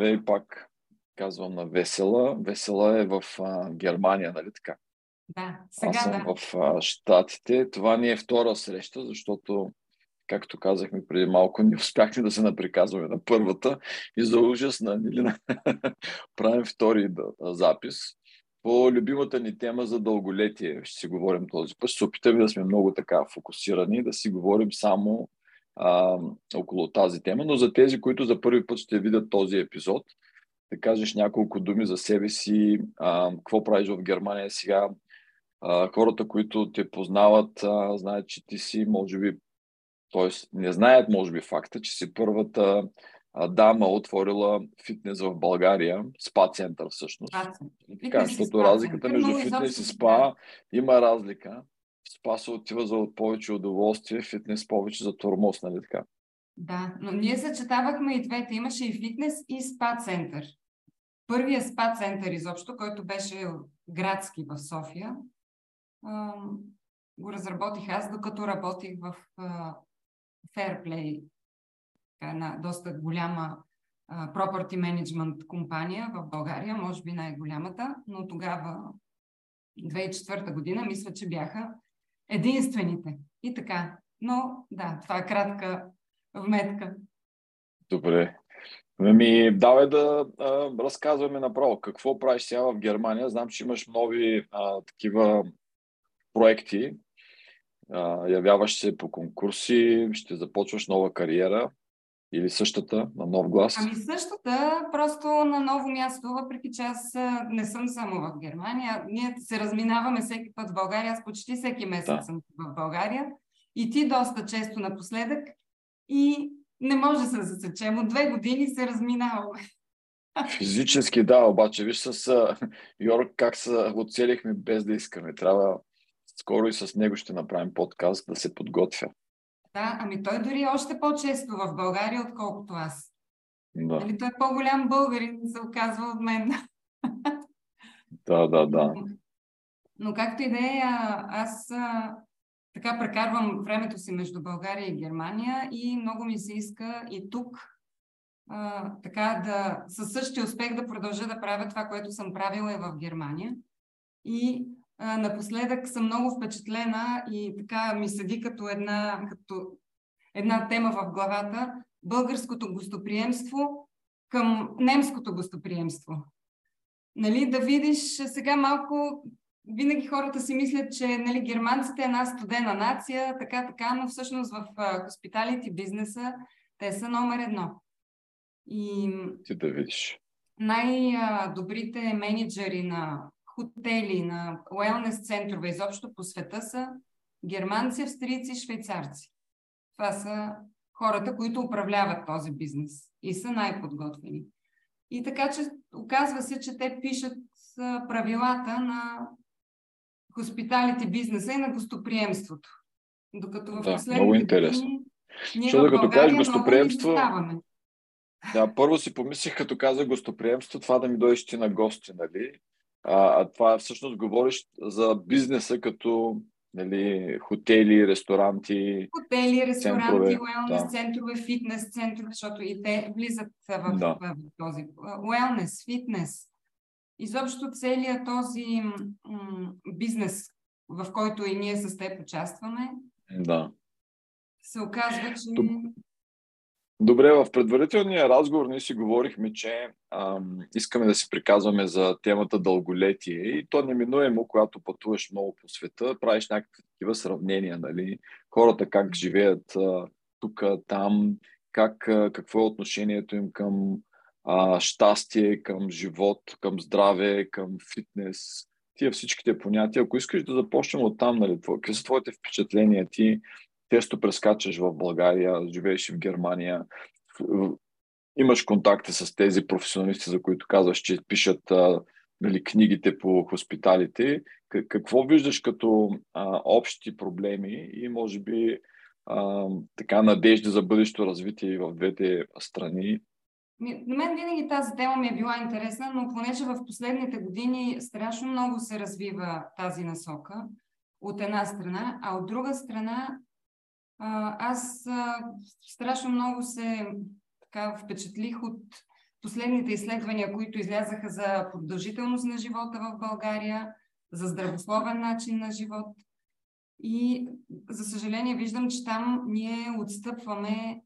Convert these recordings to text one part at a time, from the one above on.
Здравей пак, казвам на Весела. Весела е в а, Германия, нали така? Да, сега Аз съм да. в а, Штатите. Това ни е втора среща, защото, както казахме преди малко, не успяхме да се наприказваме на първата и за ужас на Нилина правим втори да, запис. По любимата ни тема за дълголетие ще си говорим този път. Ще се опитаме да сме много така фокусирани, да си говорим само а, около тази тема, но за тези, които за първи път ще видят този епизод, да кажеш няколко думи за себе си, а, какво правиш в Германия сега, а, хората, които те познават, а, знаят, че ти си, може би, т.е. не знаят, може би, факта, че си първата дама отворила фитнес в България, спа център всъщност. Така, защото разликата между фитнес и спа има разлика. В спа се отива за повече удоволствие, фитнес повече за тормоз, нали така? Да, но ние съчетавахме и двете. Имаше и фитнес, и спа център. Първият спа център изобщо, който беше градски в София, го разработих аз, докато работих в Fairplay, една доста голяма property management компания в България, може би най-голямата, но тогава, 2004 година, мисля, че бяха единствените. И така. Но да, това е кратка вметка. Добре. Ами, давай да а, разказваме направо. Какво правиш сега в Германия? Знам, че имаш нови а, такива проекти. А, явяваш се по конкурси, ще започваш нова кариера или същата на нов глас? Ами същата, просто на ново място, въпреки че аз не съм само в Германия. Ние се разминаваме всеки път в България. Аз почти всеки месец Да. съм в България. И ти доста често напоследък. И не може да се засечем. От две години се разминаваме. Физически да, обаче виж с Йорк как се оцелихме без да искаме. Трябва скоро и с него ще направим подкаст да се подготвя. Да, ами той дори е още по-често в България, отколкото аз. Да, Нали, той е по-голям българин, се оказва от мен. да, да. да. Но както и да е, аз а, така прекарвам времето си между България и Германия и много ми се иска и тук а, така да със същия успех да продължа да правя това, което съм правила и в Германия. И а, напоследък съм много впечатлена и така ми седи като една, като една тема в главата българското гостоприемство към немското гостоприемство. Нали, да видиш сега малко винаги хората си мислят, че нали, германците е една студена нация, така, така, но всъщност в хоспиталити бизнеса те са номер едно. И Ти да видиш. най-добрите менеджери на хотели, на уелнес центрове изобщо по света са германци, австрийци, швейцарци. Това са хората, които управляват този бизнес и са най-подготвени. И така, че оказва се, че те пишат правилата на хоспиталите бизнеса и на гостоприемството. Докато в Да, последните много интересно. години ние Защото като кажеш гостоприемство. Да, първо си помислих, като каза гостоприемство, това да ми дойдеш ти на гости, нали? А, а това всъщност говориш за бизнеса като нали, хотели, ресторанти. Хотели, ресторанти, Центрове, уелнес да. центрове, фитнес центрове, защото и те влизат в, Да. в този уелнес, фитнес. Изобщо целият този м- бизнес, в който и ние с теб участваме, Да. се оказва, че... Доб- Добре, в предварителния разговор ние си говорихме, че ам, искаме да си приказваме за темата дълголетие и то неминуемо, когато пътуваш много по света, правиш някакви такива сравнения, нали? Хората как живеят тук, там, как, а, какво е отношението им към а, щастие, към живот, към здраве, към фитнес, тия всичките понятия. Ако искаш да започнем от там, нали, какви са твоите впечатления ти? Често прескачаш в България, живееш в Германия, имаш контакти с тези професионалисти, за които казваш, че пишат а, нали, книгите по хоспиталите. Какво виждаш като а, общи проблеми и може би а, така надежди за бъдещо развитие в двете страни? На мен винаги тази тема ми е била интересна, но понеже в последните години страшно много се развива тази насока, от една страна, а от друга страна аз страшно много се така впечатлих от последните изследвания, които излязаха за продължителност на живота в България, за здравословен начин на живот. И, за съжаление, виждам, че там ние отстъпваме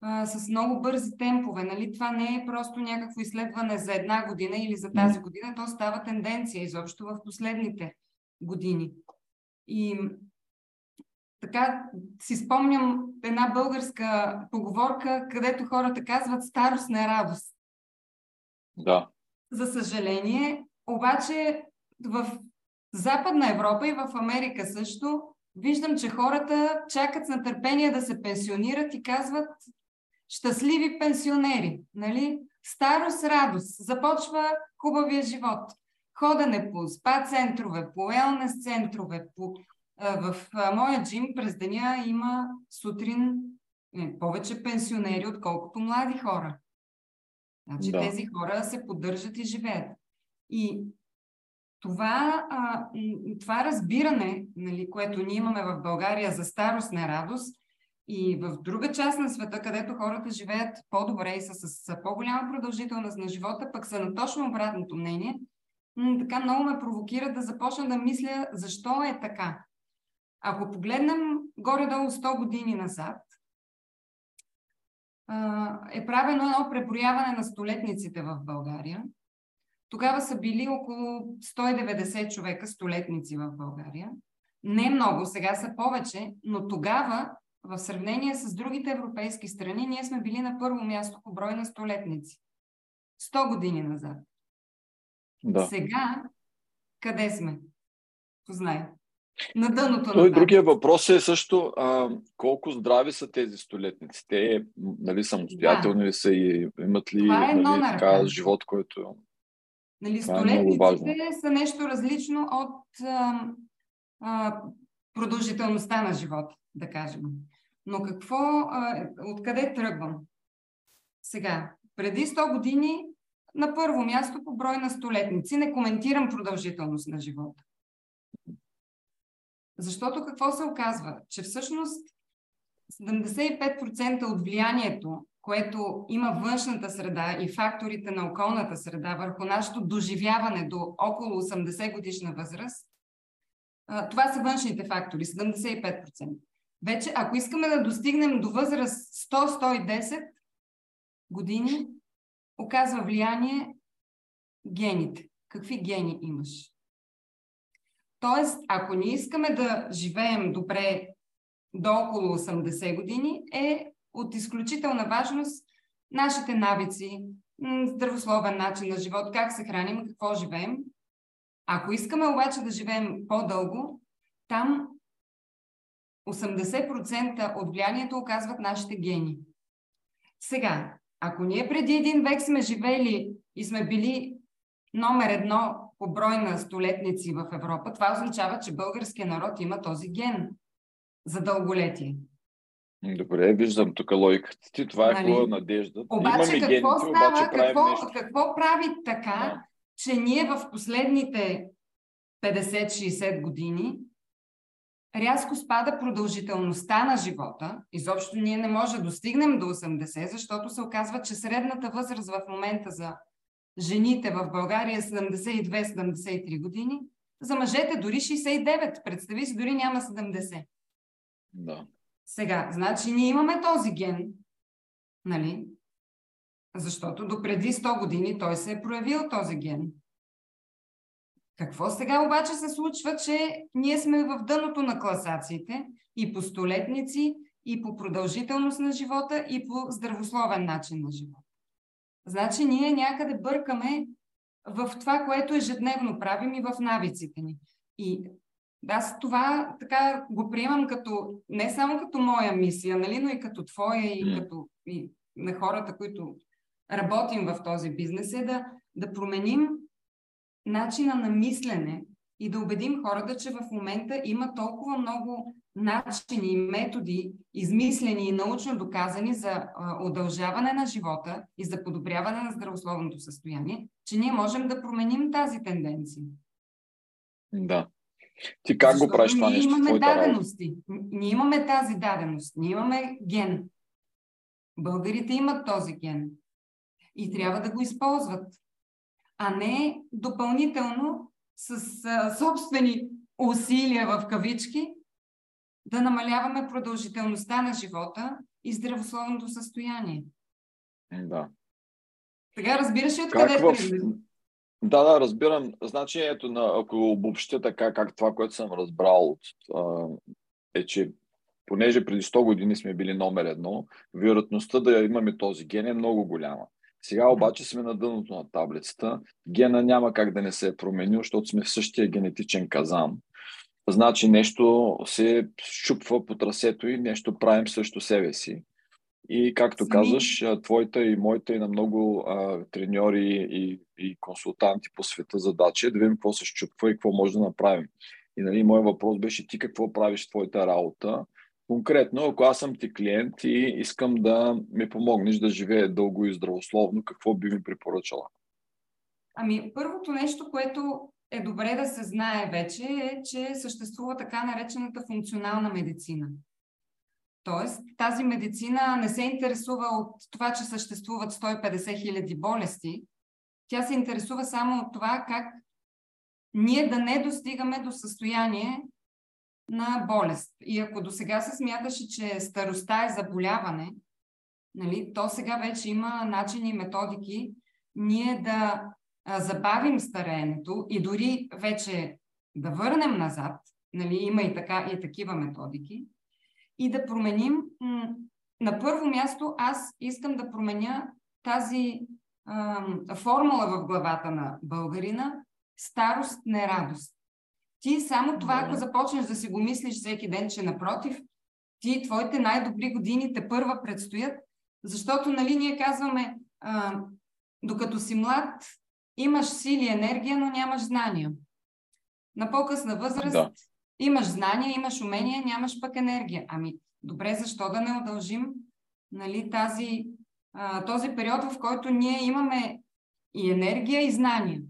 а, с много бързи темпове. Нали? Това не е просто някакво изследване за една година или за тази година, то става тенденция изобщо в последните години. И така си спомням една българска поговорка, където хората казват старост не радост. Да. За съжаление, обаче в Западна Европа и в Америка също виждам, че хората чакат с нетърпение да се пенсионират и казват щастливи пенсионери, нали? Старост, радост. Започва хубавия живот. Ходене по спа центрове, по елнес центрове, по в моя джим през деня има сутрин не, повече пенсионери, отколкото млади хора. Значи да. тези хора се поддържат и живеят. И това, а, това разбиране, нали, което ние имаме в България за старост на радост и в друга част на света, където хората живеят по-добре и са с, с по-голяма продължителност на живота, пък са на точно обратното мнение, така много ме провокира да започна да мисля защо е така. Ако погледнем горе-долу 100 години назад, е правено едно преброяване на столетниците в България. Тогава са били около 190 човека столетници в България. Не много, сега са повече, но тогава, в сравнение с другите европейски страни, ние сме били на първо място по брой на столетници. 100 години назад. Да. Сега, къде сме? Познай на дъното. Той другия въпрос е също а, колко здрави са тези столетници. Те нали, самостоятелни да. ли са и имат ли е нали, така, живот, който... Нали, е столетниците е са нещо различно от а, а, продължителността на живота, да кажем. Но какво, а, откъде тръгвам? Сега, преди 100 години на първо място по брой на столетници не коментирам продължителност на живота. Защото какво се оказва? Че всъщност 75% от влиянието, което има външната среда и факторите на околната среда върху нашето доживяване до около 80 годишна възраст, това са външните фактори, 75%. Вече, ако искаме да достигнем до възраст 100-110 години, оказва влияние гените. Какви гени имаш? Тоест, ако ние искаме да живеем добре до около 80 години, е от изключителна важност нашите навици, здравословен начин на живот, как се храним, какво живеем. Ако искаме обаче да живеем по-дълго, там 80% от влиянието оказват нашите гени. Сега, ако ние преди един век сме живели и сме били номер едно по брой на столетници в Европа, това означава, че българския народ има този ген за дълголетие. Добре, виждам тук логиката ти. Това е нали? хубава надежда. Обаче Имаме какво гените, става, обаче какво, нещо. какво прави така, да. че ние в последните 50-60 години рязко спада продължителността на живота. Изобщо ние не може да достигнем до 80, защото се оказва, че средната възраст в момента за жените в България 72-73 години, за мъжете дори 69. Представи си, дори няма 70. Да. Сега, значи ние имаме този ген, нали? Защото до преди 100 години той се е проявил този ген. Какво сега обаче се случва, че ние сме в дъното на класациите и по столетници, и по продължителност на живота, и по здравословен начин на живота. Значи ние някъде бъркаме в това, което ежедневно правим и в навиците ни. И аз това така го приемам като, не само като моя мисия, нали, но и като твоя и като и на хората, които работим в този бизнес, е да, да променим начина на мислене и да убедим хората, че в момента има толкова много начини и методи, измислени и научно доказани за удължаване на живота и за подобряване на здравословното състояние, че ние можем да променим тази тенденция. Да. Ти как Защото го правиш това нещо? Ние имаме дадености. Ние имаме тази даденост. Ние имаме ген. Българите имат този ген. и трябва да го използват, а не допълнително с а, собствени усилия в кавички да намаляваме продължителността на живота и здравословното състояние. Да. Сега разбираш ли откъде в... Да, да, разбирам. Значението на, ако обобщя така, как това, което съм разбрал от, а, е, че понеже преди 100 години сме били номер едно, вероятността да имаме този ген е много голяма. Сега обаче сме на дъното на таблицата. Гена няма как да не се е променил, защото сме в същия генетичен казан. Значи нещо се щупва по трасето и нещо правим също себе си. И както казваш, твоята и моята и на много а, треньори и, и консултанти по света задача е да видим какво се щупва и какво може да направим. И нали, моят въпрос беше ти какво правиш в твоята работа. Конкретно, ако аз съм ти клиент и искам да ми помогнеш да живея дълго и здравословно, какво би ми препоръчала? Ами, първото нещо, което е добре да се знае вече, е, че съществува така наречената функционална медицина. Тоест, тази медицина не се интересува от това, че съществуват 150 хиляди болести. Тя се интересува само от това как ние да не достигаме до състояние на болест. И ако до сега се смяташе, че старостта е заболяване, нали, то сега вече има начини и методики ние да забавим стареенето и дори вече да върнем назад, нали, има и, така, и такива методики, и да променим. На първо място аз искам да променя тази а, формула в главата на българина старост, не радост. Ти само това, ако започнеш да си го мислиш всеки ден, че напротив, ти, твоите най-добри години те първа предстоят, защото, нали, ние казваме, а, докато си млад, имаш сили, енергия, но нямаш знания. На по-късна възраст да. имаш знания, имаш умения, нямаш пък енергия. Ами, добре, защо да не удължим нали, тази, а, този период, в който ние имаме и енергия, и знания.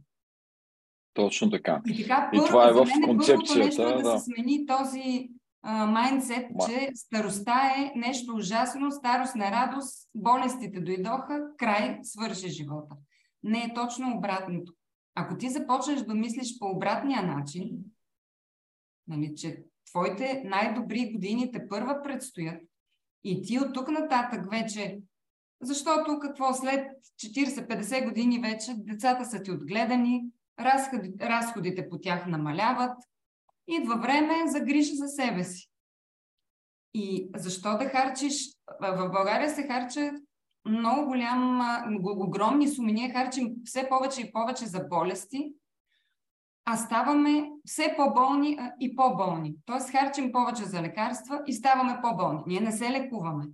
Точно така. И така, първо, и това е в концепцията. Нещо е да, да се смени този майндсет, Ма... че старостта е нещо ужасно, старост на радост, болестите дойдоха, край, свърши живота. Не е точно обратното. Ако ти започнеш да мислиш по обратния начин, нали, че твоите най-добри години те първа предстоят и ти от тук нататък вече, защото какво след 40-50 години вече децата са ти отгледани, разходи, разходите по тях намаляват, идва време за грижа за себе си. И защо да харчиш? В България се харчат много голям, огромни суми. Ние харчим все повече и повече за болести, а ставаме все по-болни и по-болни. Тоест харчим повече за лекарства и ставаме по-болни. Ние не се лекуваме.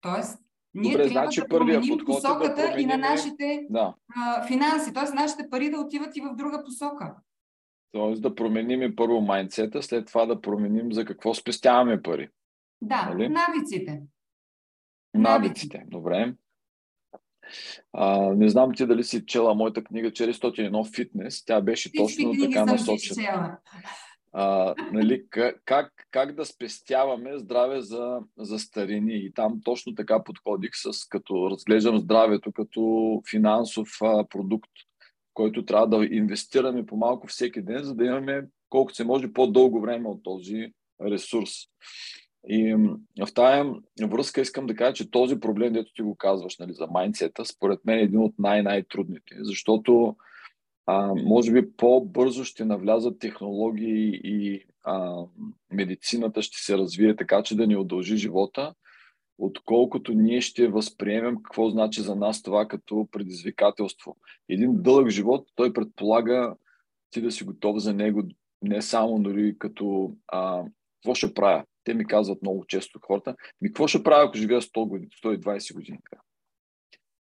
Тоест, ние Добре, трябва значи, да променим посоката да променим... и на нашите да. а, финанси. Тоест, нашите пари да отиват и в друга посока. Тоест да променим първо майндсета, след това да променим за какво спестяваме пари. Да, нали? навиците. Навиците, добре. А, не знам ти дали си чела моята книга 401 фитнес. Тя беше Всички точно така насочена. А, нали, как, как да спестяваме здраве за, за старини. И там точно така подходих, с, като разглеждам здравето като финансов а, продукт, който трябва да инвестираме по малко всеки ден, за да имаме колкото се може по-дълго време от този ресурс. И в тая връзка искам да кажа, че този проблем, дето ти го казваш нали, за майнцета, според мен е един от най-най-трудните, защото а, може би по-бързо ще навлязат технологии и а, медицината ще се развие така, че да ни удължи живота, отколкото ние ще възприемем какво значи за нас това като предизвикателство. Един дълъг живот, той предполага ти да си готов за него, не само дори като а, какво ще правя. Те ми казват много често хората, ми какво ще правя, ако живея 100 години, 120 години?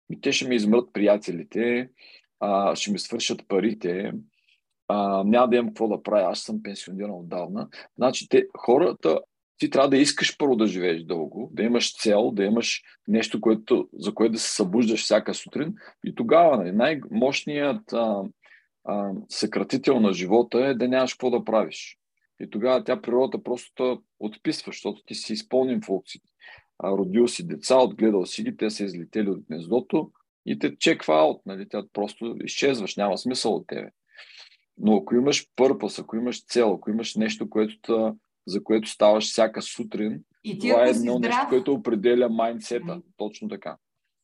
Ми, те ще ми измрат приятелите, а, ще ми свършат парите, а, няма да имам какво да правя, аз съм пенсиониран отдавна. Значи, те, хората, ти трябва да искаш първо да живееш дълго, да имаш цел, да имаш нещо, което, за което да се събуждаш всяка сутрин. И тогава нали, най-мощният а, а, съкратител на живота е да нямаш какво да правиш. И тогава тя природата просто отписва, защото ти си изпълним функциите. Родил си деца, отгледал си ги, те са излетели от гнездото, и те чеква аут, нали? Тя просто изчезваш, няма смисъл от тебе. Но ако имаш пърпъс, ако имаш цел, ако имаш нещо, което, за което ставаш всяка сутрин, и ти, това е едно нещо, което определя майндсета. Mm. Точно така.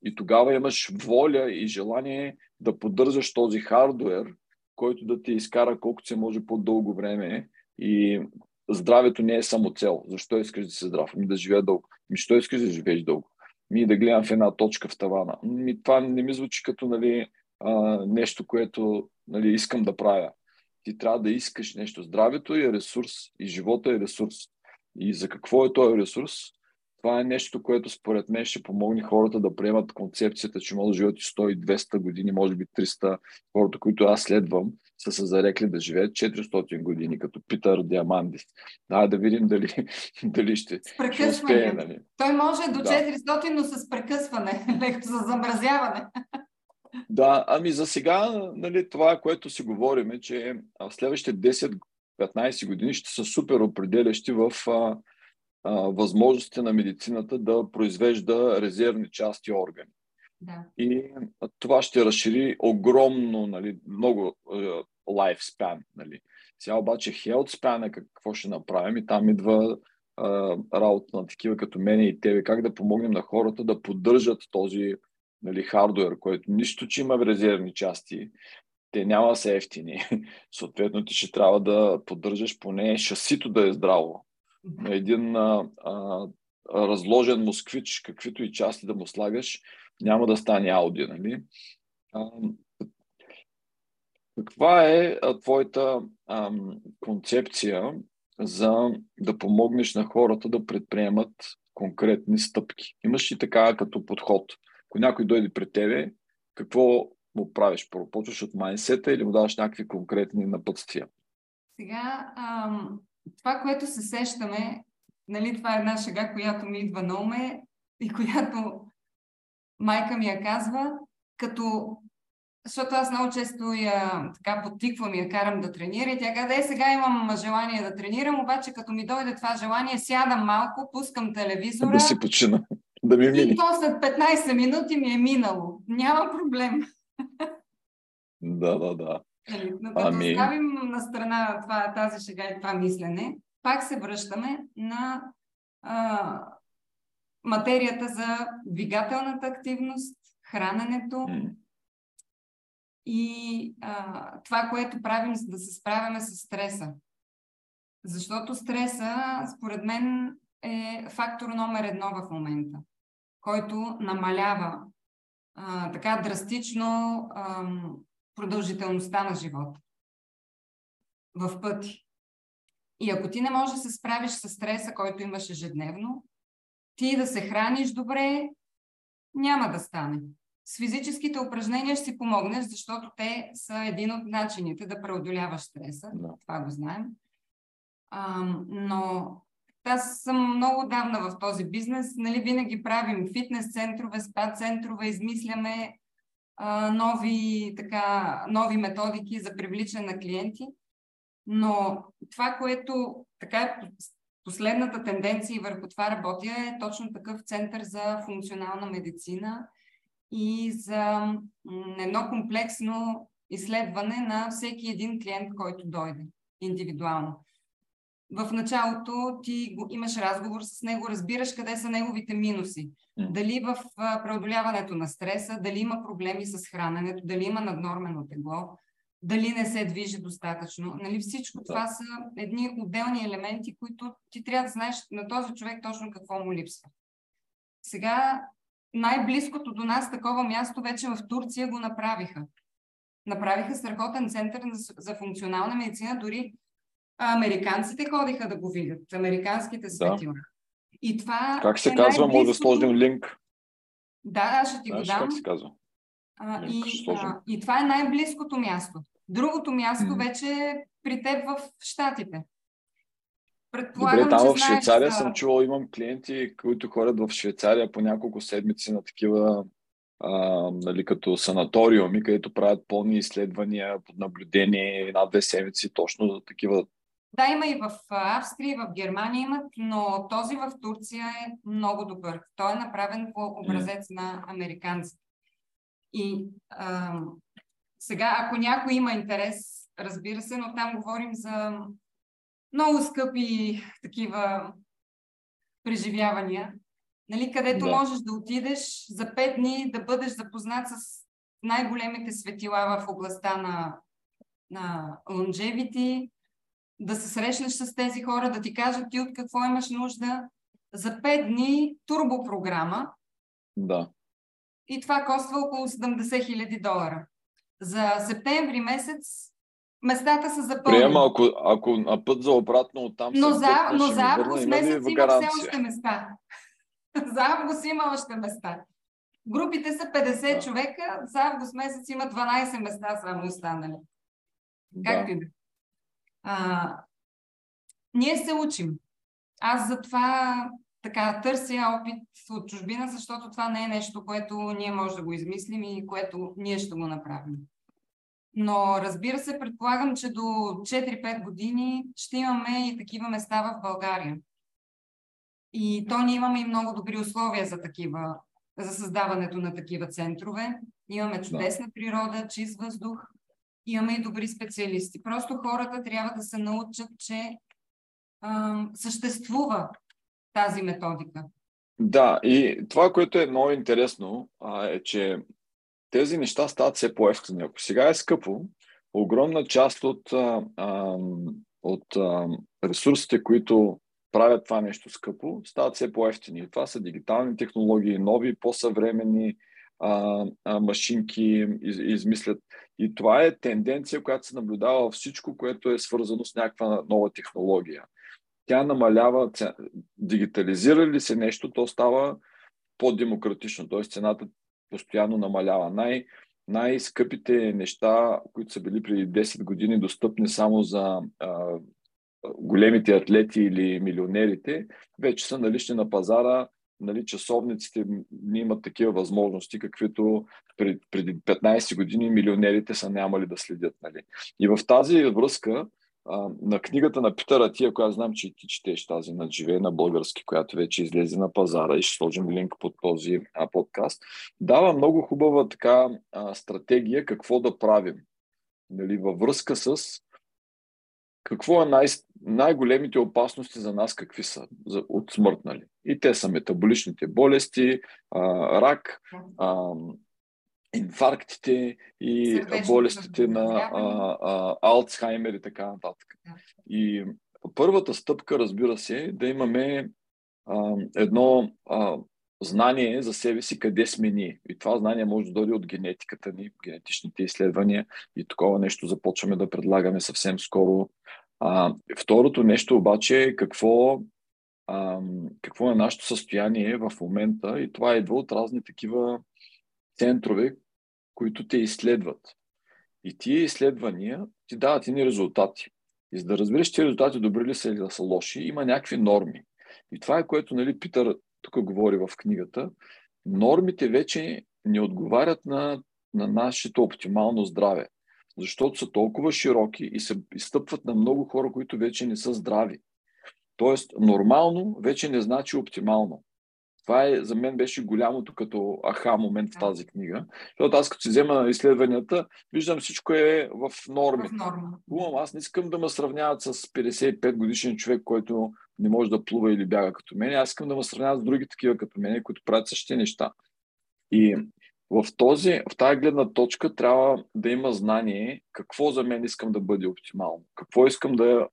И тогава имаш воля и желание да поддържаш този хардуер, който да ти изкара колкото се може по-дълго време. И здравето не е само цел. Защо искаш да си здрав? Ми да живея дълго. Ми що искаш да живееш дълго? Ми да гледам в една точка в тавана. Ми това не ми звучи като нали, а, нещо, което нали, искам да правя. Ти трябва да искаш нещо. Здравето е ресурс и живота е ресурс. И за какво е този ресурс? Това е нещо, което според мен ще помогне хората да приемат концепцията, че може да живеят и 100 и 200 години, може би 300. Хората, които аз следвам, са се зарекли да живеят 400 години, като Питър Диамандис. Да, да видим дали, дали ще, ще успее. Нали. Той може до да. 400, но с прекъсване, леко за замразяване. Да, ами за сега нали, това, което си говорим е, че в следващите 10-15 години ще са супер определящи в а, а, възможностите на медицината да произвежда резервни части органи. Да. И това ще разшири огромно, нали, много lifespan. Нали. Сега обаче health span е какво ще направим и там идва а, работа на такива като мене и тебе, как да помогнем на хората да поддържат този нали, хардуер, който нищо, че има резервни части, те няма да са ефтини. Съответно, ти ще трябва да поддържаш поне шасито да е здраво. На един а, а, разложен москвич, каквито и части да му слагаш, няма да стане ауди, нали? Каква е твоята а, концепция за да помогнеш на хората да предприемат конкретни стъпки? Имаш ли така като подход? Ако някой дойде пред тебе, какво му правиш? Първо почваш от майнсета или му даваш някакви конкретни напътствия? Сега, ам, това, което се сещаме, нали, това е една шега, която ми идва на уме и която майка ми я казва, като защото аз много често я така подтиквам и я карам да тренира и тя каза, е, сега имам желание да тренирам, обаче като ми дойде това желание, сядам малко, пускам телевизора. Да си почина, да ми мини. И то след 15 минути ми е минало. Няма проблем. Да, да, да. Нали, но като ами... оставим на страна това, тази шега и това мислене, пак се връщаме на а, материята за двигателната активност, храненето mm. и а, това, което правим, за да се справяме с стреса. Защото стреса, според мен, е фактор номер едно в момента, който намалява а, така драстично а, продължителността на живота в пъти. И ако ти не можеш да се справиш с стреса, който имаш ежедневно, ти да се храниш добре, няма да стане. С физическите упражнения ще си помогнеш, защото те са един от начините да преодоляваш стреса. Да. Това го знаем. А, но аз съм много давна в този бизнес. Нали, винаги правим фитнес центрове, спа центрове, измисляме а, нови, така, нови методики за привличане на клиенти. Но това, което така е последната тенденция и върху това работя е точно такъв център за функционална медицина и за едно комплексно изследване на всеки един клиент, който дойде индивидуално. В началото ти имаш разговор с него, разбираш къде са неговите минуси. Дали в преодоляването на стреса, дали има проблеми с храненето, дали има наднормено тегло, дали не се движи достатъчно. Нали, всичко да. това са едни отделни елементи, които ти трябва да знаеш на този човек точно какво му липсва. Сега най-близкото до нас такова място вече в Турция го направиха. Направиха страхотен център за функционална медицина, дори американците ходиха да го видят, американските светила. Да. И това как се е казва? Може да сложим линк. Да, ще ти го дам. Как се казва? А, и, а, и това е най-близкото място. Другото място mm-hmm. вече е при теб в Штатите. Предполагам, Добре, там в Швейцария знаеш, съм чувал, имам клиенти, които ходят в Швейцария по няколко седмици на такива а, нали, като санаториуми, където правят пълни изследвания под наблюдение една-две седмици, точно за такива. Да, има и в Австрия, и в Германия имат, но този в Турция е много добър. Той е направен по образец mm. на американците. И а, сега, ако някой има интерес, разбира се, но там говорим за много скъпи такива преживявания, нали, където да. можеш да отидеш за 5 дни да бъдеш запознат с най-големите светила в областта на, на longevity, да се срещнеш с тези хора, да ти кажат ти от какво имаш нужда. За 5 дни турбопрограма. Да. И това коства около 70 хиляди долара. За септември месец местата са запълнени. Приема, ако, ако на път за обратно оттам но за, но за август месец има все още места. за август има още места. Групите са 50 да. човека, за август месец има 12 места само останали. Да. И да. А, ние се учим. Аз затова така търся опит от чужбина, защото това не е нещо, което ние може да го измислим и което ние ще го направим. Но разбира се, предполагам, че до 4-5 години ще имаме и такива места в България. И то ние имаме и много добри условия за такива, за създаването на такива центрове. Имаме чудесна да. природа, чист въздух, имаме и добри специалисти. Просто хората трябва да се научат, че ам, съществува тази методика. Да, и това, което е много интересно, а, е, че тези неща стават все по-ефтини. Ако сега е скъпо, огромна част от, а, от а, ресурсите, които правят това нещо скъпо, стават все по-ефтини. Това са дигитални технологии, нови, по-съвремени а, а, машинки из, измислят. И това е тенденция, която се наблюдава във всичко, което е свързано с някаква нова технология. Тя намалява, дигитализира ли се нещо, то става по-демократично, т.е. цената постоянно намалява. Най- най-скъпите неща, които са били преди 10 години достъпни само за а, големите атлети или милионерите, вече са налични на пазара. Нали, часовниците не имат такива възможности, каквито преди, преди 15 години милионерите са нямали да следят. Нали. И в тази връзка на книгата на Питър Атия, която знам, че и ти четеш тази на живее на български, която вече излезе на пазара и ще сложим линк под този а, подкаст, дава много хубава така а, стратегия какво да правим. Нали, във връзка с какво е най- най-големите опасности за нас, какви са за, от смърт. Нали? И те са метаболичните болести, а, рак, а, инфарктите и Сърдечно болестите на а, а, Алцхаймер и така нататък. И първата стъпка, разбира се, е да имаме а, едно а, знание за себе си къде сме ние. И това знание може да дойде от генетиката ни, генетичните изследвания и такова нещо започваме да предлагаме съвсем скоро. А, второто нещо обаче е какво, а, какво е нашето състояние в момента и това идва от разни такива центрове, които те изследват. И тия изследвания ти дават едни резултати. И за да разбереш, че резултати добри ли са или са лоши, има някакви норми. И това е което нали, Питър тук говори в книгата. Нормите вече не отговарят на, на нашето оптимално здраве, защото са толкова широки и се изстъпват на много хора, които вече не са здрави. Тоест, нормално вече не значи оптимално. Това е, за мен беше голямото като аха момент в тази книга. Защото аз като си взема изследванията, виждам всичко е в норми. Умам, аз не искам да ме сравняват с 55 годишен човек, който не може да плува или бяга като мен. Аз искам да ме сравняват с други такива като мен, които правят същите неща. И в, този, в тази гледна точка трябва да има знание какво за мен искам да бъде оптимално. Какво искам да,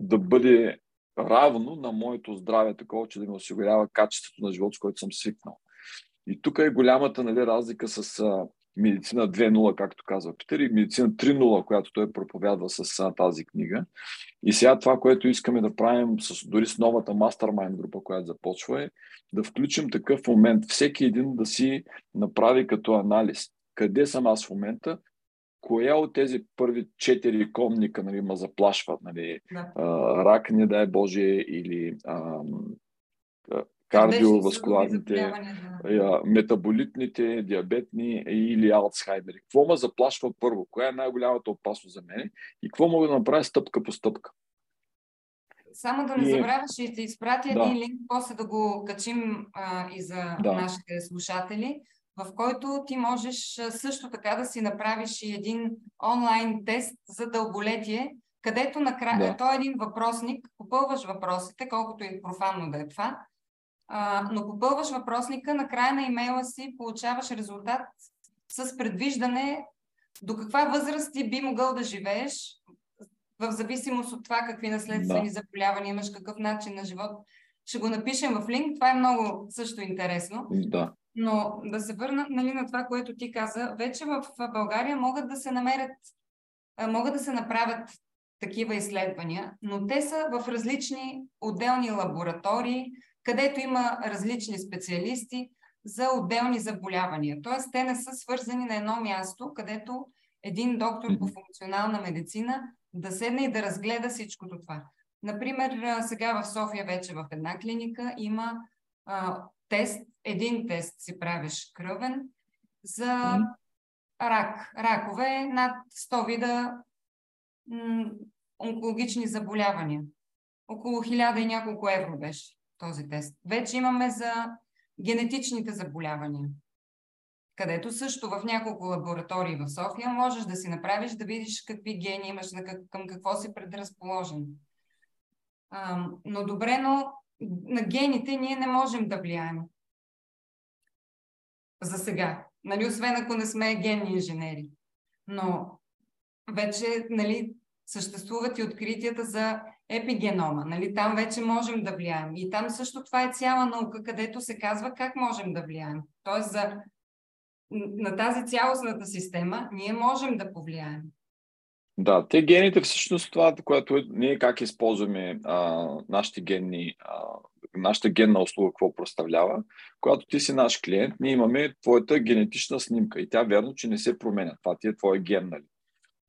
да бъде равно на моето здраве, такова, че да ми осигурява качеството на живот, с който съм свикнал. И тук е голямата нали, разлика с а, медицина 2.0, както казва Питер, и медицина 3.0, която той проповядва с а, тази книга. И сега това, което искаме да правим с, дори с новата мастермайн група, която започва е да включим такъв момент, всеки един да си направи като анализ. Къде съм аз в момента, коя от тези първи четири комника нали, ме заплашват? Нали, да. а, рак, не дай Боже, или а, кардиоваскуларните, метаболитните, диабетни или Алцхаймери. Какво ме заплашва първо? Коя е най-голямата опасност за мен? И какво мога да направя стъпка по стъпка? Само да не и... забравяш, ще ти изпратя да. един линк, после да го качим а, и за да. нашите слушатели в който ти можеш също така да си направиш и един онлайн тест за дълголетие, където накрая, да. той е един въпросник, попълваш въпросите, колкото и профанно да е това, а, но попълваш въпросника, накрая на имейла си получаваш резултат с предвиждане до каква възраст ти би могъл да живееш, в зависимост от това какви наследствени да. заболявания имаш, какъв начин на живот. Ще го напишем в линк, това е много също интересно. Да. Но да се върна нали, на това, което ти каза, вече в България могат да се намерят, могат да се направят такива изследвания, но те са в различни отделни лаборатории, където има различни специалисти за отделни заболявания. Тоест, те не са свързани на едно място, където един доктор по функционална медицина да седне и да разгледа всичкото това. Например, сега в София вече в една клиника има а, тест, един тест си правиш кръвен за рак. Ракове над 100 вида м- онкологични заболявания. Около 1000 и няколко евро беше този тест. Вече имаме за генетичните заболявания, където също в няколко лаборатории в София можеш да си направиш да видиш какви гени имаш, към какво си предразположен. А, но добре, но на гените ние не можем да влияем. За сега. Нали, освен ако не сме генни инженери. Но вече нали, съществуват и откритията за епигенома. Нали? Там вече можем да влияем. И там също това е цяла наука, където се казва как можем да влияем. Тоест за, на тази цялостната система ние можем да повлияем. Да, те гените всъщност това, което ние как използваме а, нашите генни, а, нашата генна услуга, какво представлява. Когато ти си наш клиент, ние имаме твоята генетична снимка и тя верно, че не се променя. Това ти е твой ген, нали?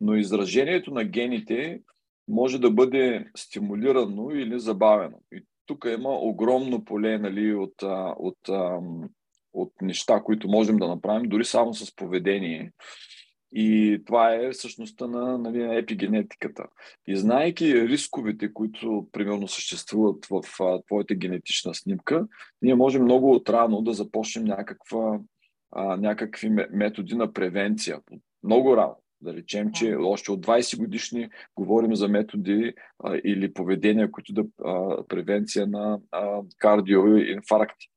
Но изражението на гените може да бъде стимулирано или забавено. И тук има огромно поле нали, от, от, от неща, които можем да направим, дори само с поведение. И това е същността на, нали, на епигенетиката. И знаеки рисковете, които примерно съществуват в а, твоята генетична снимка, ние можем много отрано да започнем някаква, а, някакви методи на превенция. Много рано. Да речем, че още от 20 годишни говорим за методи а, или поведения, които да а, превенция на а, кардиоинфаркти.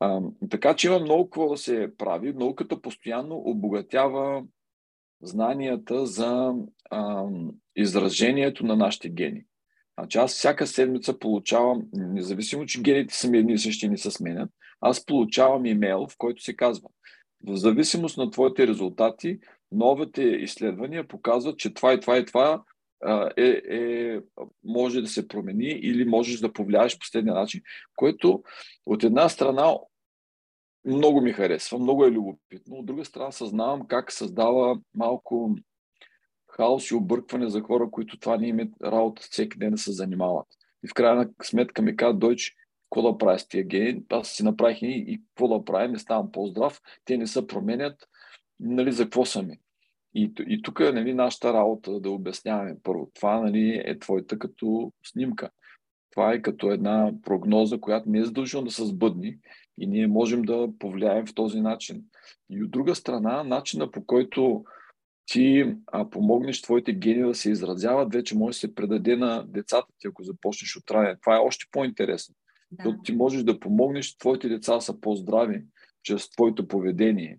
А, така че има много какво да се прави. Науката постоянно обогатява знанията за а, изражението на нашите гени. Значи аз всяка седмица получавам, независимо, че гените са ми едни и същи не се сменят, аз получавам имейл, в който се казва в зависимост на твоите резултати, новите изследвания показват, че това и това и това е, е, може да се промени или можеш да повлияеш по следния начин, което от една страна много ми харесва, много е любопитно, от друга страна съзнавам как създава малко хаос и объркване за хора, които това не имат работа всеки ден да се занимават. И в крайна сметка ми казват, Дойч, какво да правя с тия гени? Аз си направих и, и какво да правя, не ставам по-здрав, те не се променят, нали, за какво са ми? И, и тук е нали, нашата работа да обясняваме първо. Това нали, е твоята като снимка. Това е като една прогноза, която не е задължено да се сбъдни и ние можем да повлияем в този начин. И от друга страна, начина по който ти а, помогнеш твоите гени да се изразяват, вече може да се предаде на децата ти, ако започнеш от ранен. Това е още по-интересно. Да. Защото ти можеш да помогнеш твоите деца са по-здрави чрез твоето поведение.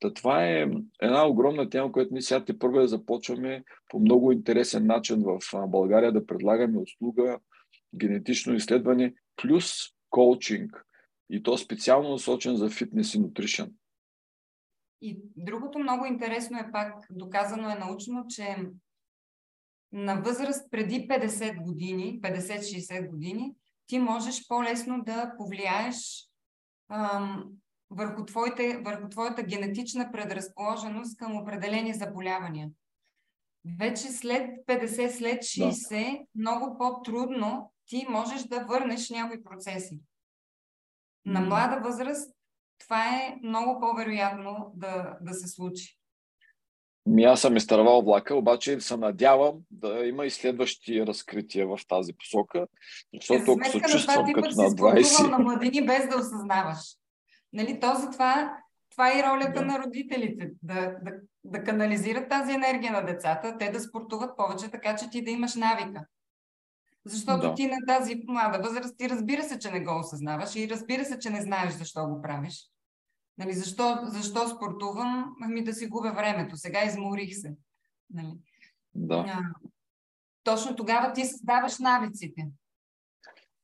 Та това е една огромна тема, която ние сега те първо да започваме по много интересен начин в България да предлагаме услуга, генетично изследване, плюс коучинг. И то специално насочен за фитнес и нутришън. И другото много интересно е пак, доказано е научно, че на възраст преди 50 години, 50-60 години, ти можеш по-лесно да повлияеш ам, върху, твоите, върху твоята генетична предразположеност към определени заболявания. Вече след 50, след 60, да. много по-трудно ти можеш да върнеш някои процеси. На млада възраст това е много по-вероятно да, да се случи. Ми аз съм изтървал влака, обаче се надявам да има и следващи разкрития в тази посока, защото ако се чувствам като на 20... на младини без да осъзнаваш. Нали, то затова това е и ролята да. на родителите. Да, да, да канализират тази енергия на децата, те да спортуват повече, така че ти да имаш навика. Защото да. ти на тази млада възраст, ти разбира се, че не го осъзнаваш и разбира се, че не знаеш защо го правиш. Нали, защо, защо спортувам? Ами да си губя времето. Сега изморих се. Нали? Да. А, точно тогава ти създаваш навиците.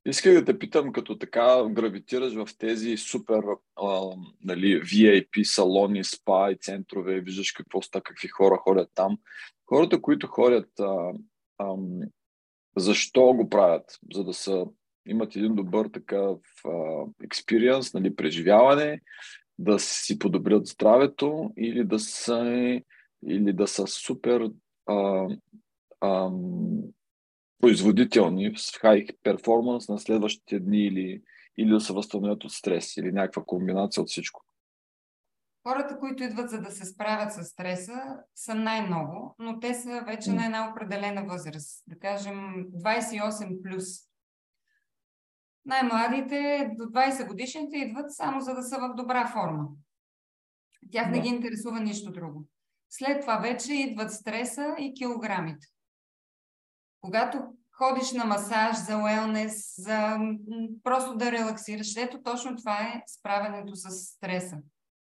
Исках да те питам, като така гравитираш в тези супер а, нали, VIP салони, спа и центрове, виждаш какво ста, какви хора ходят там. Хората, които ходят, а, а, защо го правят? За да са, имат един добър такъв експириенс, нали, преживяване, да си подобрят здравето или да са, или да са супер а, а, производителни с хай перформанс на следващите дни или, или да се възстановят от стрес или някаква комбинация от всичко. Хората, които идват за да се справят с стреса, са най-много, но те са вече на една определена възраст. Да кажем 28 плюс. Най-младите до 20 годишните идват само за да са в добра форма. Тях yeah. не ги интересува нищо друго. След това вече идват стреса и килограмите. Когато ходиш на масаж за уелнес, за просто да релаксираш, ето точно това е справянето с стреса.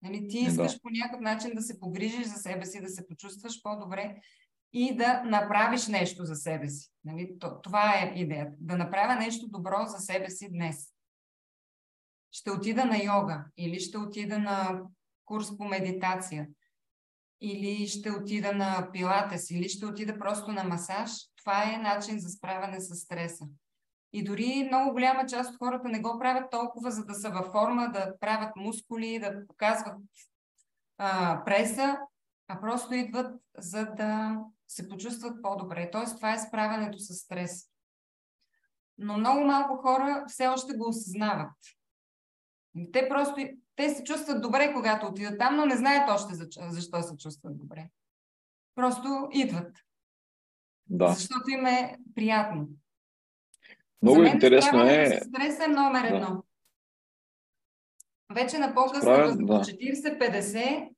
Нали, ти искаш да. по някакъв начин да се погрижиш за себе си, да се почувстваш по-добре и да направиш нещо за себе си. Нали, това е идеята. Да направя нещо добро за себе си днес. Ще отида на йога или ще отида на курс по медитация или ще отида на пилатес, или ще отида просто на масаж, това е начин за справяне с стреса. И дори много голяма част от хората не го правят толкова, за да са във форма, да правят мускули, да показват а, преса, а просто идват за да се почувстват по-добре. Тоест, това е справянето с стрес. Но много малко хора все още го осъзнават. Те просто те се чувстват добре, когато отидат там, но не знаят още защо се чувстват добре. Просто идват. Да. Защото им е приятно. Много мен интересно е. Стрес е номер едно. Да. Вече на по-късна възраст, да. 40-50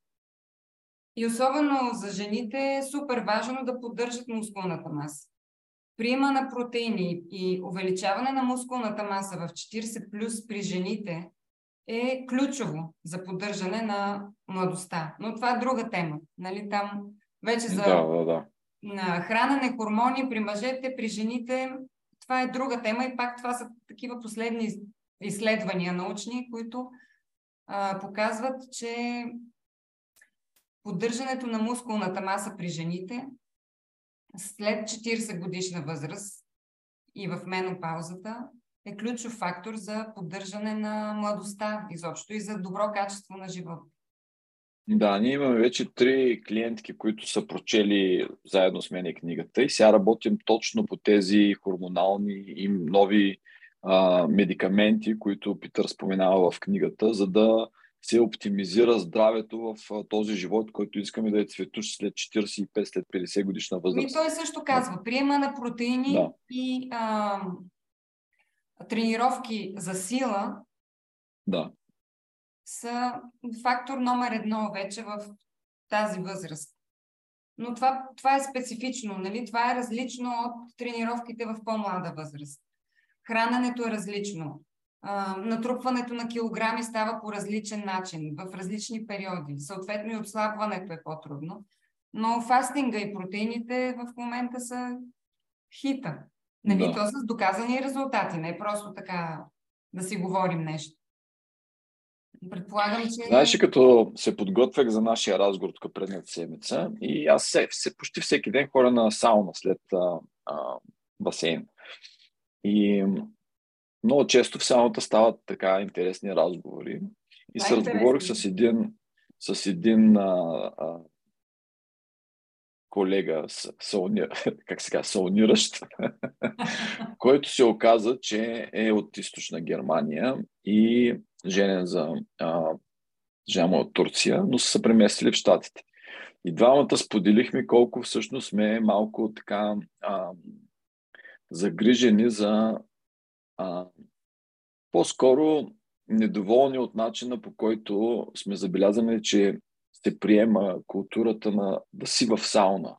и особено за жените е супер важно да поддържат мускулната маса. Приема на протеини и увеличаване на мускулната маса в 40 плюс при жените е ключово за поддържане на младостта. Но това е друга тема. Нали? Там вече за да, да, да. На хранене, хормони при мъжете, при жените, това е друга тема и пак това са такива последни изследвания научни, които а, показват, че поддържането на мускулната маса при жените след 40 годишна възраст и в менопаузата е ключов фактор за поддържане на младостта изобщо и за добро качество на живота. Да, ние имаме вече три клиентки, които са прочели заедно с мен книгата и сега работим точно по тези хормонални и нови а, медикаменти, които Питър споменава в книгата, за да се оптимизира здравето в този живот, който искаме да е цветущ след 45, след 50 годишна възраст. И той също казва, приема на протеини да. и а, тренировки за сила да. Са фактор номер едно вече в тази възраст. Но това, това е специфично, нали? това е различно от тренировките в по-млада възраст. Храненето е различно. А, натрупването на килограми става по различен начин, в различни периоди. Съответно и отслабването е по-трудно. Но фастинга и протеините в момента са хита. Нали, да. то с доказани резултати, не е просто така да си говорим нещо. Предполагам, че... Знаеш, като се подготвях за нашия разговор тук предната седмица и аз се, се, почти всеки ден хора на сауна след а, а, басейн. И много често в сауната стават така интересни разговори. И се разговорих с един, с един а, а, колега, сауни, как се казва, сауниращ, който се оказа, че е от източна Германия и женен за а, жена от Турция, но са се преместили в Штатите. И двамата споделихме колко всъщност сме малко така а, загрижени за а, по-скоро недоволни от начина по който сме забелязали, че се приема културата на да си в сауна.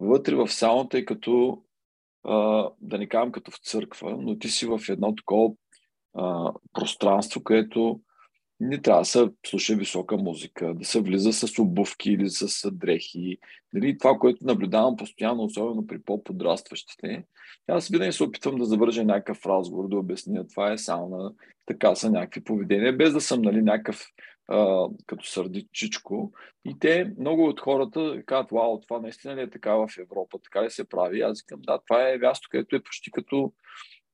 Вътре в сауната е като, а, да не казвам като в църква, но ти си в едно такова пространство, където не трябва да се слуша висока музика, да се влиза с обувки или с дрехи. Нали, това, което наблюдавам постоянно, особено при по-подрастващите, аз винаги се опитвам да завържа някакъв разговор, да обясня това е сауна, така са някакви поведения, без да съм нали, някакъв а, като сърдичичко. И те, много от хората казват, вау, това наистина ли е така в Европа, така ли се прави? Аз казвам, да, това е място, където е почти като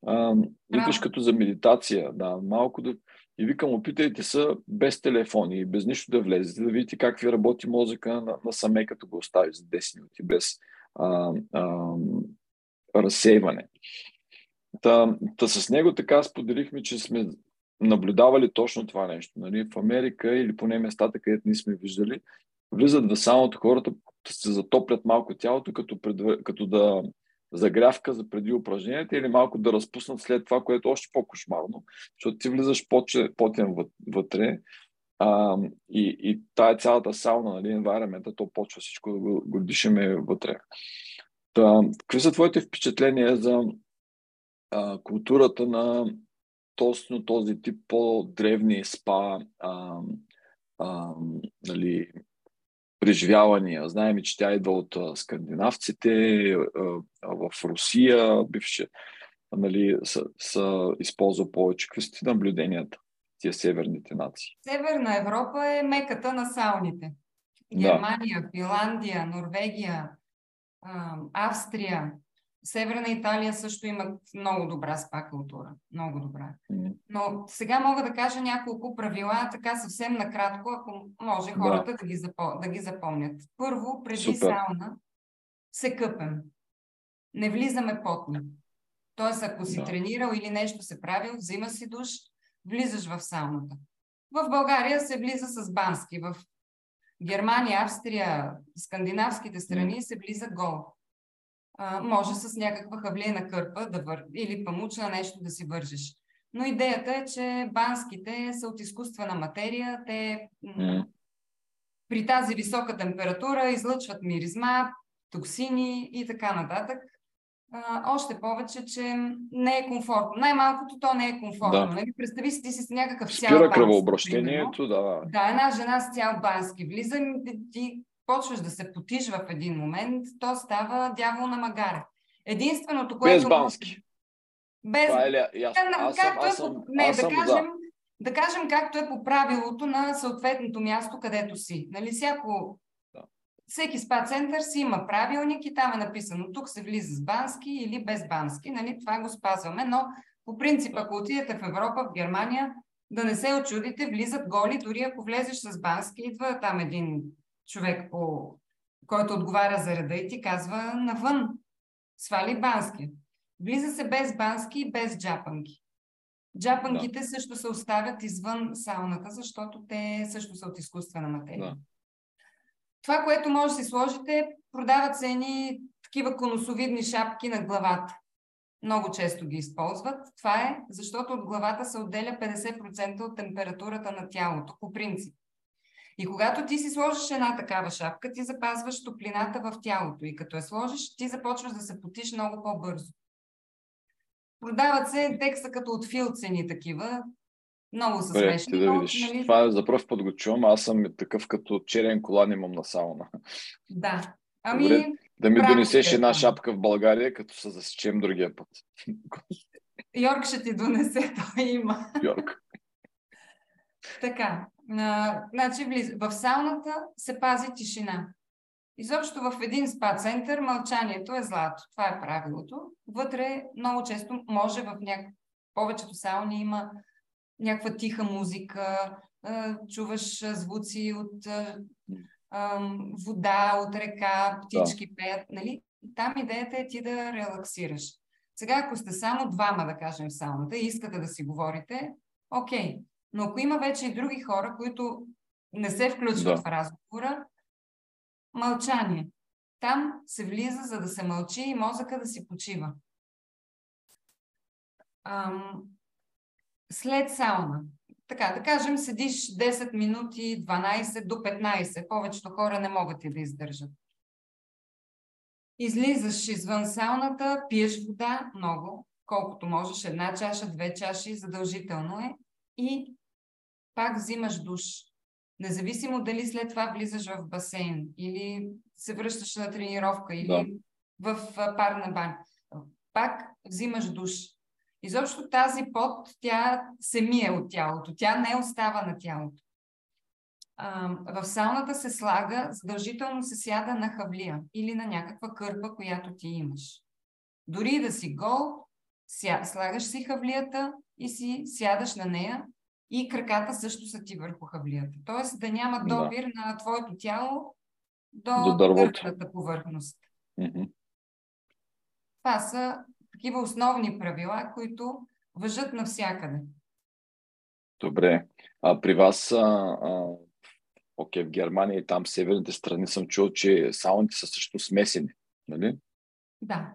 а, идваш като за медитация, да, малко да... И викам, опитайте се без телефони и без нищо да влезете, да видите как ви работи мозъка на, на саме, като го оставиш за 10 минути, без а, а, разсейване. Та, та с него така споделихме, че сме наблюдавали точно това нещо. Нали? В Америка или поне местата, където ние сме виждали, влизат в самото хората, се затоплят малко тялото, като, пред, като да загрявка за преди упражненията или малко да разпуснат след това, което е още по-кошмарно, защото ти влизаш потен вътре а, и, и тая цялата сауна, нали, environment, то почва всичко да го, го дишаме вътре. Та, какви са твоите впечатления за а, културата на точно този тип по-древни спа а, а, нали, преживявания. Знаем, че тя идва от скандинавците, в Русия, бивше, нали, са, са използва повече. Какви са наблюденията, тия северните нации? Северна Европа е меката на сауните. Германия, да. Финландия, Норвегия, Австрия, Северна Италия също имат много добра спа култура. Много добра. Но сега мога да кажа няколко правила, така съвсем накратко, ако може хората да, да, ги, запом... да ги запомнят. Първо, преди Супер. сауна се къпем. Не влизаме потни. Тоест, ако си да. тренирал или нещо се правил, взима си душ, влизаш в сауната. В България се влиза с бански. В Германия, Австрия, скандинавските страни се влиза гол а, може с някаква хавлена кърпа да вър... или памучна нещо да си вържиш. Но идеята е, че банските са от изкуствена материя. Те при тази висока температура излъчват миризма, токсини и така нататък. А, още повече, че не е комфортно. Най-малкото то не е комфортно. Да. Нали? Представи си ти си с някакъв цял Спира кръвообращението, да. Да, една жена с цял бански влиза, ти почваш да се потиш в един момент, то става дявол на магаре. Единственото, което... Без бански. Без... Това е ли... Аз, аз, съм, аз, съм, Не, аз да, съм, кажем, да. да кажем както е по правилото на съответното място, където си. Нали, всяко... Да. Всеки спа център си има правилник и там е написано тук се влиза с бански или без бански. Нали, това го спазваме, но по принцип, ако отидете в Европа, в Германия, да не се очудите, влизат голи, дори ако влезеш с бански, идва там един човек, по, който отговаря за реда и ти казва навън, свали бански. Влиза се без бански и без джапанки. Джапанките да. също се оставят извън сауната, защото те също са от изкуствена материя. Да. Това, което може да си сложите, продават се едни такива конусовидни шапки на главата. Много често ги използват. Това е защото от главата се отделя 50% от температурата на тялото, по принцип. И когато ти си сложиш една такава шапка, ти запазваш топлината в тялото. И като я сложиш, ти започваш да се потиш много по-бързо. Продават се текста като от филцени такива. Много са смешни. Да видиш. Нали... Това е за първ път го чувам. Аз съм такъв като черен колан имам на сауна. Да. Ами, Добре, да ми донесеш една е. шапка в България, като се засечем другия път. Йорк ще ти донесе, той има. Йорк. така. А, значи, влиз... в сауната се пази тишина. Изобщо в един спа център мълчанието е злато. Това е правилото. Вътре много често може в няк... повечето сауни има някаква тиха музика, чуваш звуци от вода, от река, птички да. пеят. Нали? Там идеята е ти да релаксираш. Сега, ако сте само двама, да кажем, в сауната и искате да си говорите, окей. Но ако има вече и други хора, които не се включват да. в разговора, мълчание. Там се влиза, за да се мълчи и мозъка да си почива. Ам, след сауна. така, да кажем, седиш 10 минути, 12 до 15. Повечето хора не могат и да издържат. Излизаш извън сауната, пиеш вода много, колкото можеш, една чаша, две чаши, задължително е. И пак взимаш душ. Независимо дали след това влизаш в басейн или се връщаш на тренировка или да. в парна баня. Пак взимаш душ. Изобщо тази пот, тя се мие от тялото. Тя не остава на тялото. А, в сауната се слага, задължително се сяда на хавлия или на някаква кърпа, която ти имаш. Дори да си гол, слагаш си хавлията и си сядаш на нея и краката също са ти върху хавлията. Тоест да няма допир да. на твоето тяло до, до дървната повърхност. Mm-hmm. Това са такива основни правила, които въжат навсякъде. Добре. А при вас, а, а, окей, в Германия и там северните страни съм чул, че сауните са също смесени, нали? Да.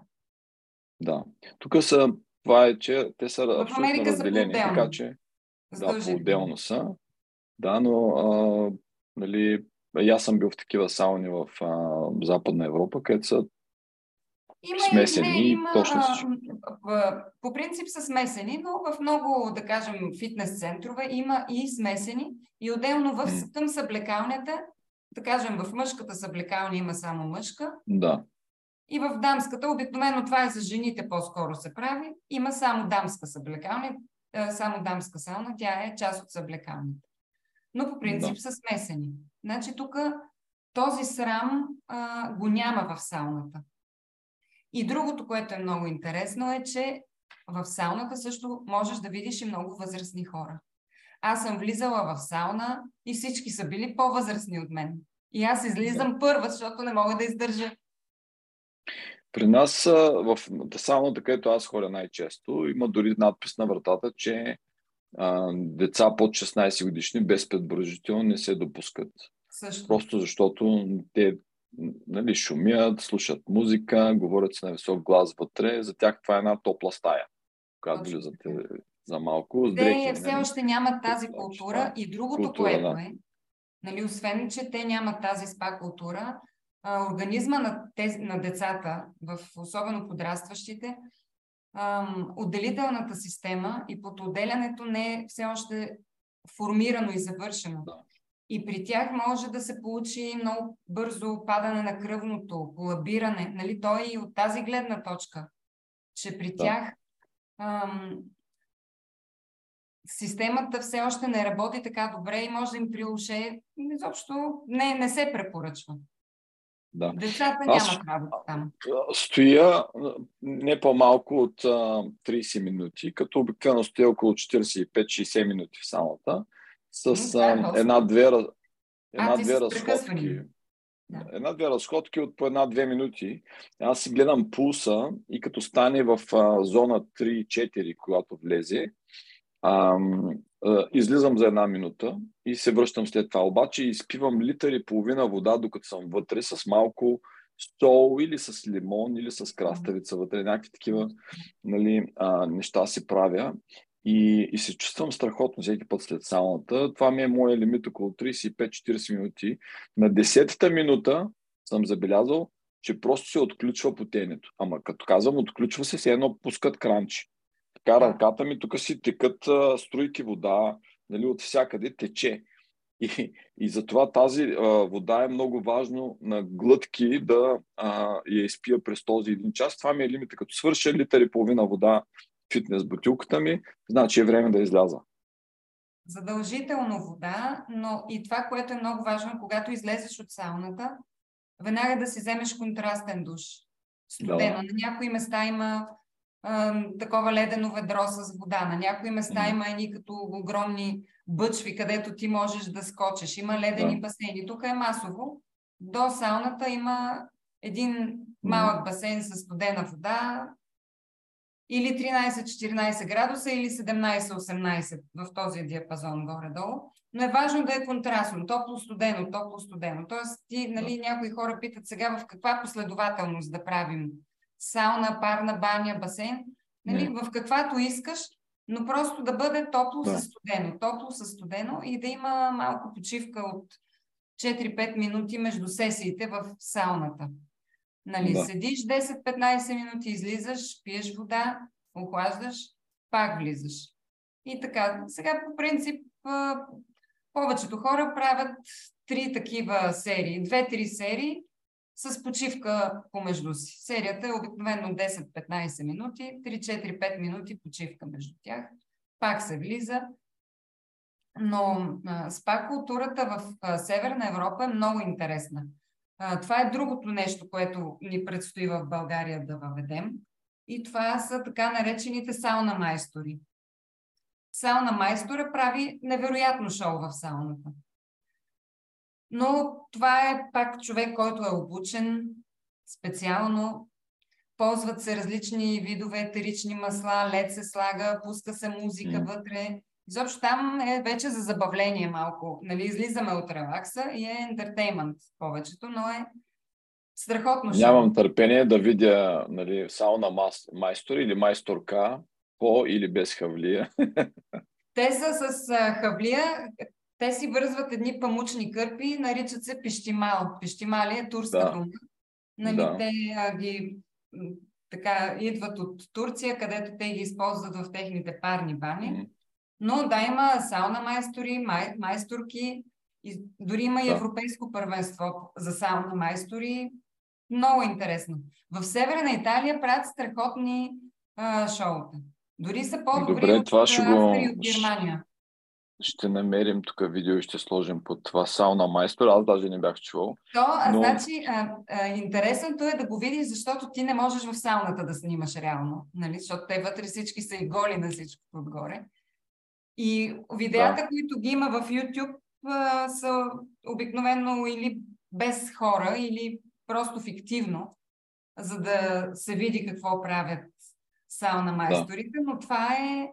Да. Тук са, това е, че те са в абсолютно разделени, така че да, по-отделно са. Да, но а, нали, аз съм бил в такива сауни в а, Западна Европа, където са има, смесени не, има, точно По принцип са смесени, но в много, да кажем, фитнес центрове има и смесени. И отделно в, към съблекалнята, да кажем, в мъжката съблекалня има само мъжка. Да. И в дамската, обикновено това е за жените по-скоро се прави, има само дамска съблекалня, само дамска сауна, тя е част от съблекалнята. Но по принцип да. са смесени. Значи тук този срам а, го няма в сауната. И другото, което е много интересно е, че в сауната също можеш да видиш и много възрастни хора. Аз съм влизала в сауна и всички са били по-възрастни от мен. И аз излизам да. първа, защото не мога да издържа. При нас в сауната, където аз ходя най-често, има дори надпис на вратата, че а, деца под 16 годишни без предброжител не се допускат. Също. Просто защото те нали, шумят, слушат музика, говорят се на висок глас вътре. За тях това е една топла стая, която влизате за малко. С дрехи, те все нали? още нямат тази култура. И другото, култура, което да. е, нали, освен, че те нямат тази спа култура, а, организма на, тези, на децата, в особено подрастващите, ам, отделителната система и под отделянето не е все още формирано и завършено. Да. И при тях може да се получи много бързо падане на кръвното, колабиране. Нали? Той и от тази гледна точка, че при да. тях ам, системата все още не работи така добре и може да им приложи, изобщо не, не се препоръчва. Да. Децата Аз нямат работа там. Стоя не по-малко от а, 30 минути, като обикновено стоя около 45-60 минути в самата с а, една-две една-две разходки. Да. Една-две разходки от по една-две минути. Аз си гледам пулса и като стане в а, зона 3-4, когато влезе, а, излизам за една минута и се връщам след това. Обаче изпивам литър и половина вода, докато съм вътре, с малко сол или с лимон или с краставица вътре. Някакви такива нали, а, неща си правя и, и се чувствам страхотно всеки път след сауната. Това ми е моя лимит около 35-40 минути. На 10-та минута съм забелязал, че просто се отключва потенето. Ама като казвам, отключва се, все едно пускат кранчи. Така ръката ми тук си текат а, струйки вода, нали, от всякъде тече. И, и затова тази а, вода е много важно на глътки да а, я изпия през този един час. Това ми е лимита. Като свърша литър и половина вода фитнес бутилката ми, значи е време да изляза. Задължително вода, но и това, което е много важно, когато излезеш от сауната, веднага да си вземеш контрастен душ. Студено. Да. На някои места има а, такова ледено ведро с вода, на някои места mm. има едни като огромни бъчви, където ти можеш да скочиш. Има ледени да. басейни. Тук е масово. До сауната има един малък басейн с студена вода, или 13-14 градуса, или 17-18 в този диапазон горе-долу. Но е важно да е контрастно, топло-студено, топло-студено. Тоест, ти, нали, някои хора питат сега в каква последователност да правим сауна, парна баня, басейн. Нали, в каквато искаш, но просто да бъде топло Да. със студено. Топло със студено и да има малко почивка от 4-5 минути между сесиите в сауната. Нали, Да. седиш 10-15 минути, излизаш, пиеш вода, охлаждаш, пак влизаш. И така, сега по принцип повечето хора правят три такива серии, две-три серии с почивка помежду си. Серията е обикновено 10-15 минути, 3-4-5 минути почивка между тях. Пак се влиза. Но а, спа културата в Северна Европа е много интересна. Това е другото нещо, което ни предстои в България да въведем. И това са така наречените сауна майстори. Сауна майстора прави невероятно шоу в сауната. Но това е пак човек, който е обучен специално. Ползват се различни видове етерични масла, лед се слага, пуска се музика Мгм. вътре. Изобщо там е вече за забавление малко. Нали, излизаме от релакса и е ентертеймент повечето, но е страхотно. Нямам търпение да видя нали, сауна майстор или майсторка по или без хавлия. Те са с хавлия, те си вързват едни памучни кърпи, наричат се пищимал. Пищимали е турска Да. дума. Нали, Да. Те а, ги така идват от Турция, където те ги използват в техните парни бани. Но да, има сауна майстори, май, майсторки, и дори има и Да. европейско първенство за сауна майстори. Много интересно. В Северна Италия правят страхотни а, шоута. Дори са по-добри Добре, от това ще го- и от Германия. Ще намерим тук видео и ще сложим под това сауна майстор. Аз даже не бях чувал. То, а, Но- значи, а, а, интересното е да го видиш, защото ти не можеш в сауната да снимаш реално, нали? защото те вътре всички са и голи на всичко отгоре. И видеята, Да. които ги има в YouTube, а, са обикновено или без хора, или просто фиктивно, за да се види какво правят сауна майсторите, но това е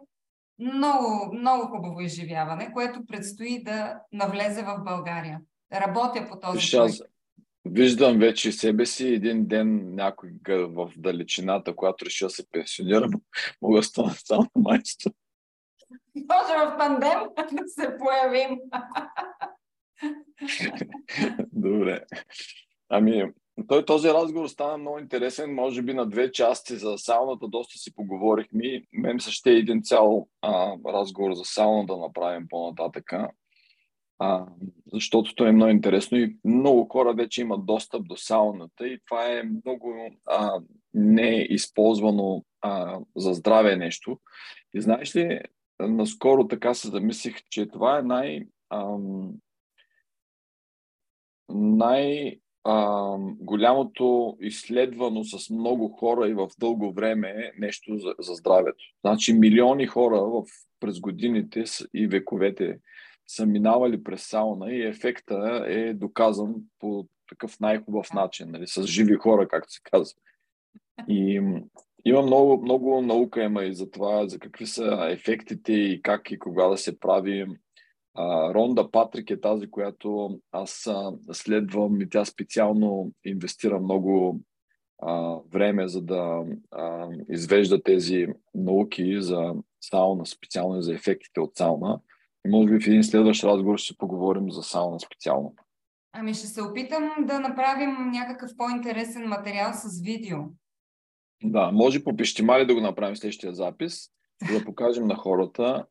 много, много хубаво изживяване, което предстои да навлезе в България. Работя по този проект. аз виждам вече себе си един ден някой в далечината, когато реша да се пенсионирам, мога да стана сауна майстор. Може в тандем да се появим. Добре. Ами, той този разговор стана много интересен, може би на две части за сауната, доста си поговорихме. и Мен се ще е един цял а, разговор за сауна да направим по-нататъка, а, защото то е много интересно и много хора вече имат достъп до сауната и това е много а, неизползвано а, за здраве нещо. И знаеш ли, наскоро така се замислих, че това е най... Ам, най- а, голямото изследвано с много хора и в дълго време е нещо за, за здравето. Значи милиони хора в, през годините и вековете са минавали през сауна и ефекта е доказан по такъв най-хубав начин, нали, с живи хора, както се казва. И има много, много наука има и за това, за какви са ефектите и как и кога да се прави. А, Ронда Патрик е тази, която аз а, следвам и тя специално инвестира много а, време, за да а, извежда тези науки за сауна, специално за ефектите от сауна. И може би в един следващ разговор ще поговорим за сауна специално. Ами ще се опитам да направим някакъв по-интересен материал с видео. Да, може по пещимали да го направим следващия запис, за да покажем на хората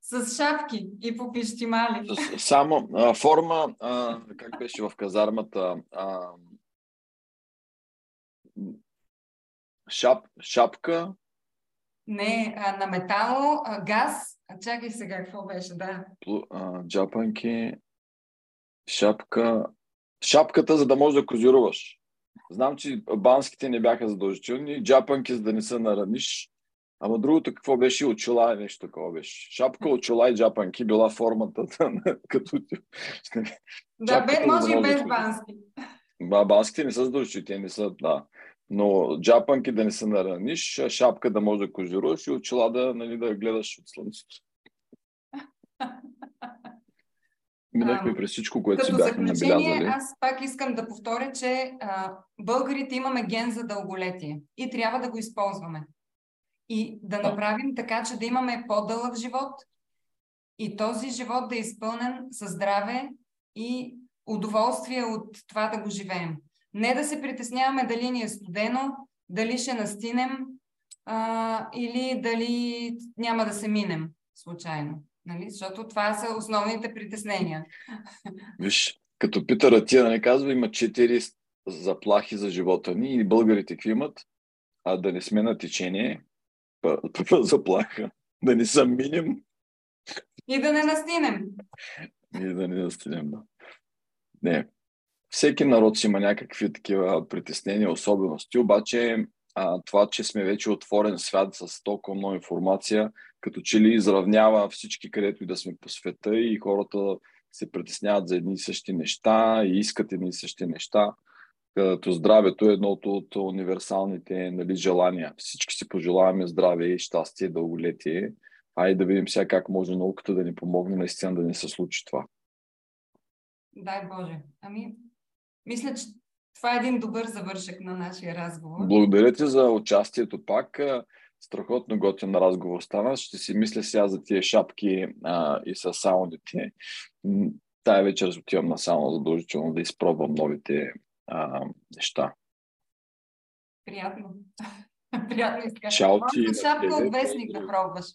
С шапки и по пищимали. Само а, форма, а, как беше в казармата, а, шап, шапка, Не, а, на метало, а, газ. А, чакай сега, какво беше, да. а, джапанки, шапка, шапката, за да можеш да козируваш. Знам, че банските не бяха задължителни, джапанки, за да не се нараниш. Ама другото какво беше? Очила е нещо такова беше. Шапка, очила и джапанки била формата като... Да, бе, може и без бански. Ба, банските не са задължителни, те не са, да. Но джапанки да не се нараниш, шапка да може да кожируваш и очила да, нали, да гледаш от слънцето. Минахме през всичко, което си бяхме набелязали. аз пак искам да повторя, че а, българите имаме ген за дълголетие и трябва да го използваме. И да направим така, че да имаме по-дълъг живот и този живот да е изпълнен със здраве и удоволствие от това да го живеем. Не да се притесняваме дали ни е студено, дали ще настинем а, или дали няма да се минем случайно. Нали? Защото това са основните притеснения. Виж, като Питър Атия не казва, има четири заплахи за живота ни и българите какви имат, а да не сме на течение, заплаха, да не съм минем. И да не настинем. И да не настинем, да. Не. Всеки народ си има някакви такива притеснения, особености, обаче а, това, че сме вече отворен свят с толкова много информация, като че ли изравнява всички, където и да сме по света и хората се притесняват за едни и същи неща и искат едни и същи неща. Като здравето е едното от универсалните нали, желания. Всички си пожелаваме здраве и щастие, дълголетие. Айде да видим сега как може науката да ни помогне наистина да ни се случи това. Дай Боже. Ами, мисля, че това е един добър завършек на нашия разговор. Благодаря ти за участието пак. Страхотно готин разговор стана. Ще си мисля сега за тия шапки а, и с саундите. Тая вечер отивам на сауна задължително да изпробвам новите а, неща. Приятно. Приятно иска. Чао ти. шапка от вестник да пробваш.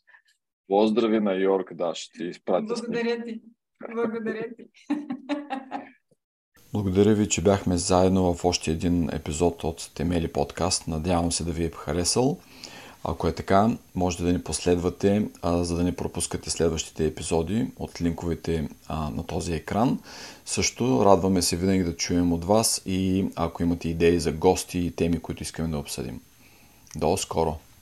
Поздрави на Йорк, да, ще ти изпратя. Благодаря ти. Благодаря ти. Благодаря ви, че бяхме заедно в още един епизод от Темели подкаст. Надявам се да ви е харесал. Ако е така, можете да ни последвате, а, за да не пропускате следващите епизоди от линковете а, на този екран. Също радваме се винаги да чуем от вас и ако имате идеи за гости и теми, които искаме да обсъдим. До скоро!